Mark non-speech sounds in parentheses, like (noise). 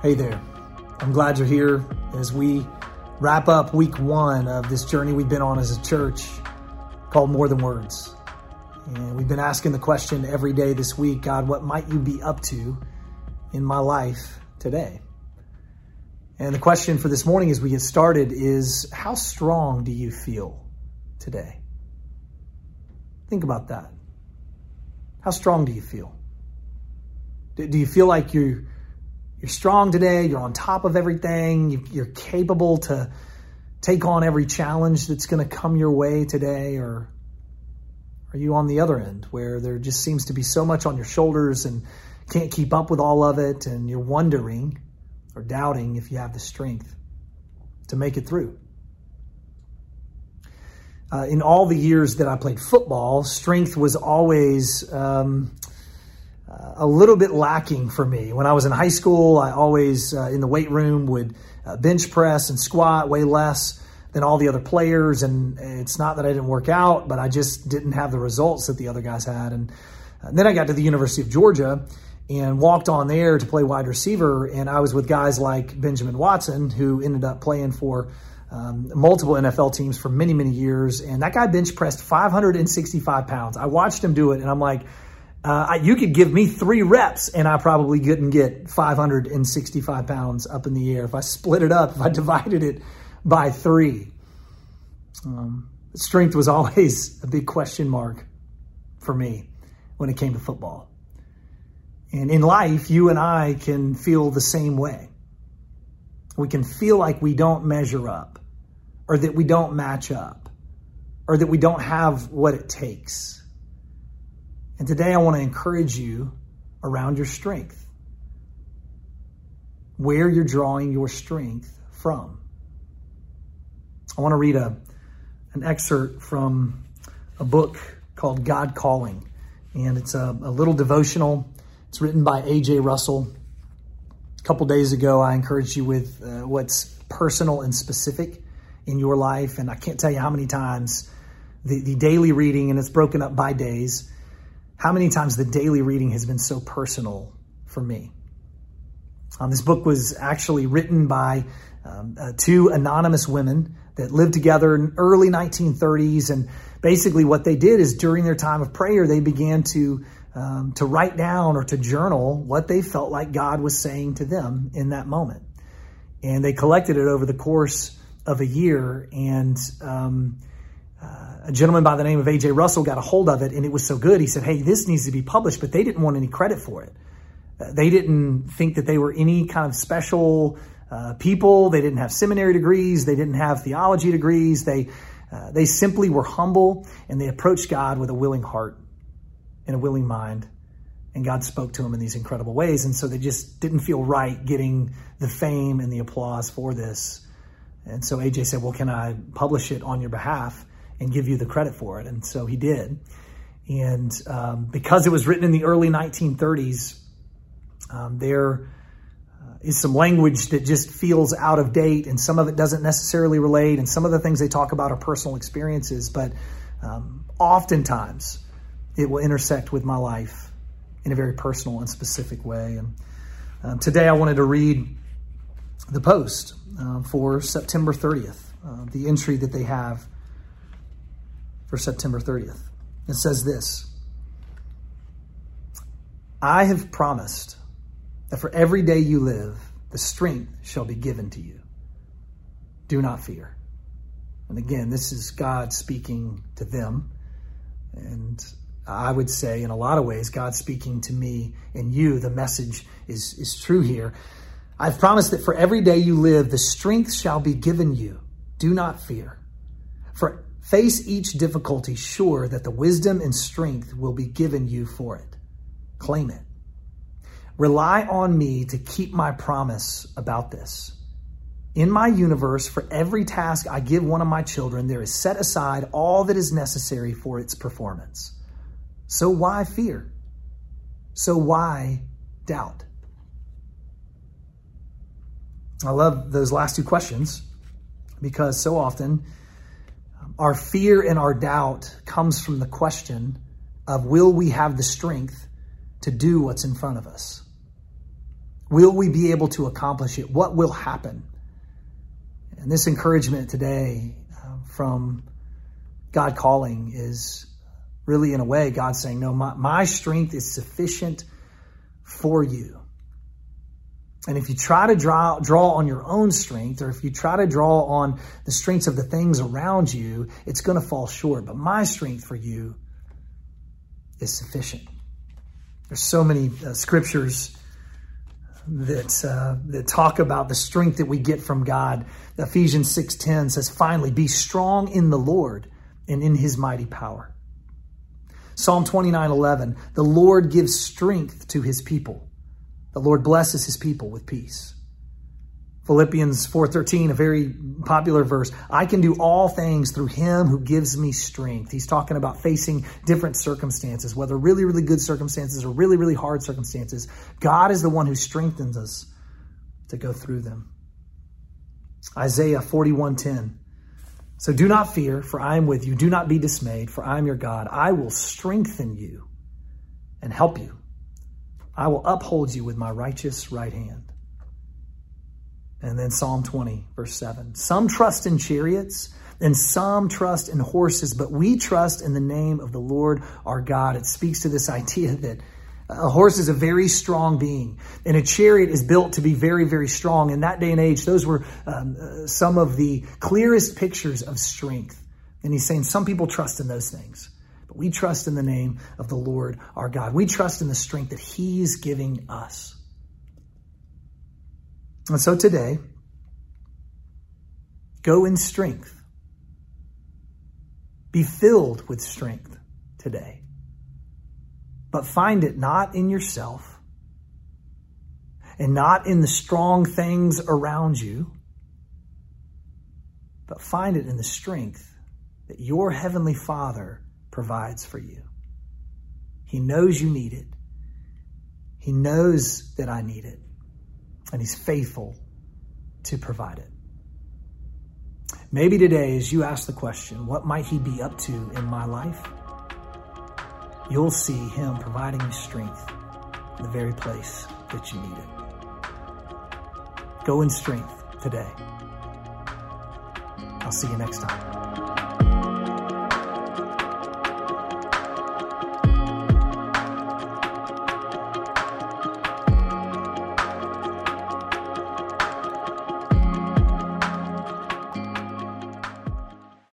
Hey there. I'm glad you're here as we wrap up week one of this journey we've been on as a church called More Than Words. And we've been asking the question every day this week God, what might you be up to in my life today? And the question for this morning as we get started is How strong do you feel today? Think about that. How strong do you feel? Do you feel like you you're strong today, you're on top of everything, you're capable to take on every challenge that's going to come your way today? Or are you on the other end where there just seems to be so much on your shoulders and can't keep up with all of it and you're wondering or doubting if you have the strength to make it through? Uh, in all the years that I played football, strength was always um, a little bit lacking for me. When I was in high school, I always, uh, in the weight room, would uh, bench press and squat way less than all the other players. And it's not that I didn't work out, but I just didn't have the results that the other guys had. And, and uh, then I got to the University of Georgia and walked on there to play wide receiver. And I was with guys like Benjamin Watson, who ended up playing for um, multiple NFL teams for many, many years. And that guy bench pressed 565 pounds. I watched him do it, and I'm like, uh, you could give me three reps and I probably couldn't get 565 pounds up in the air. If I split it up, if I (laughs) divided it by three. Um, strength was (laughs) always a big question mark for me when it came to football. And in life, you and I can feel the same way. We can feel like we don't measure up, or that we don't match up, or that we don't have what it takes. And today I want to encourage you around your strength, where you're drawing your strength from. I want to read a, an excerpt from a book called God Calling, and it's a, a little devotional. It's written by A.J. Russell. A couple days ago, I encouraged you with uh, what's personal and specific in your life, and I can't tell you how many times the, the daily reading, and it's broken up by days how many times the daily reading has been so personal for me. Um, this book was actually written by um, uh, two anonymous women that lived together in early 1930s, and basically what they did is during their time of prayer, they began to um, to write down or to journal what they felt like God was saying to them in that moment, and they collected it over the course of a year, and um, a gentleman by the name of AJ Russell got a hold of it and it was so good. He said, Hey, this needs to be published, but they didn't want any credit for it. Uh, they didn't think that they were any kind of special uh, people. They didn't have seminary degrees. They didn't have theology degrees. They, uh, they simply were humble and they approached God with a willing heart and a willing mind. And God spoke to them in these incredible ways. And so they just didn't feel right getting the fame and the applause for this. And so AJ said, Well, can I publish it on your behalf? And give you the credit for it. And so he did. And um, because it was written in the early 1930s, um, there uh, is some language that just feels out of date, and some of it doesn't necessarily relate, and some of the things they talk about are personal experiences, but um, oftentimes it will intersect with my life in a very personal and specific way. And um, today I wanted to read the post uh, for September 30th, uh, the entry that they have for September 30th. It says this I have promised that for every day you live, the strength shall be given to you. Do not fear. And again, this is God speaking to them. And I would say, in a lot of ways, God speaking to me and you. The message is, is true here. I've promised that for every day you live, the strength shall be given you. Do not fear. For Face each difficulty sure that the wisdom and strength will be given you for it. Claim it. Rely on me to keep my promise about this. In my universe, for every task I give one of my children, there is set aside all that is necessary for its performance. So why fear? So why doubt? I love those last two questions because so often our fear and our doubt comes from the question of will we have the strength to do what's in front of us? Will we be able to accomplish it? What will happen? And this encouragement today uh, from God calling is really, in a way, God saying, No, my, my strength is sufficient for you. And if you try to draw, draw on your own strength, or if you try to draw on the strengths of the things around you, it's going to fall short. But my strength for you is sufficient. There's so many uh, scriptures that uh, that talk about the strength that we get from God. Ephesians 6:10 says, "Finally, be strong in the Lord and in his mighty power." Psalm 29:11, "The Lord gives strength to his people. The Lord blesses his people with peace." Philippians 4:13, a very popular verse. I can do all things through him who gives me strength. He's talking about facing different circumstances, whether really really good circumstances or really really hard circumstances. God is the one who strengthens us to go through them. Isaiah 41:10. So do not fear, for I am with you. Do not be dismayed, for I am your God. I will strengthen you and help you. I will uphold you with my righteous right hand. And then Psalm 20, verse 7. Some trust in chariots and some trust in horses, but we trust in the name of the Lord our God. It speaks to this idea that a horse is a very strong being, and a chariot is built to be very, very strong. In that day and age, those were um, uh, some of the clearest pictures of strength. And he's saying some people trust in those things, we trust in the name of the Lord our God. We trust in the strength that he's giving us. And so today, go in strength. Be filled with strength today. But find it not in yourself and not in the strong things around you, but find it in the strength that your Heavenly Father provides for you. He knows you need it. He knows that I need it and He's faithful to provide it. Maybe today, as you ask the question, what might He be up to in my life? You'll see Him providing you strength in the very place that you need it. Go in strength today. I'll see you next time.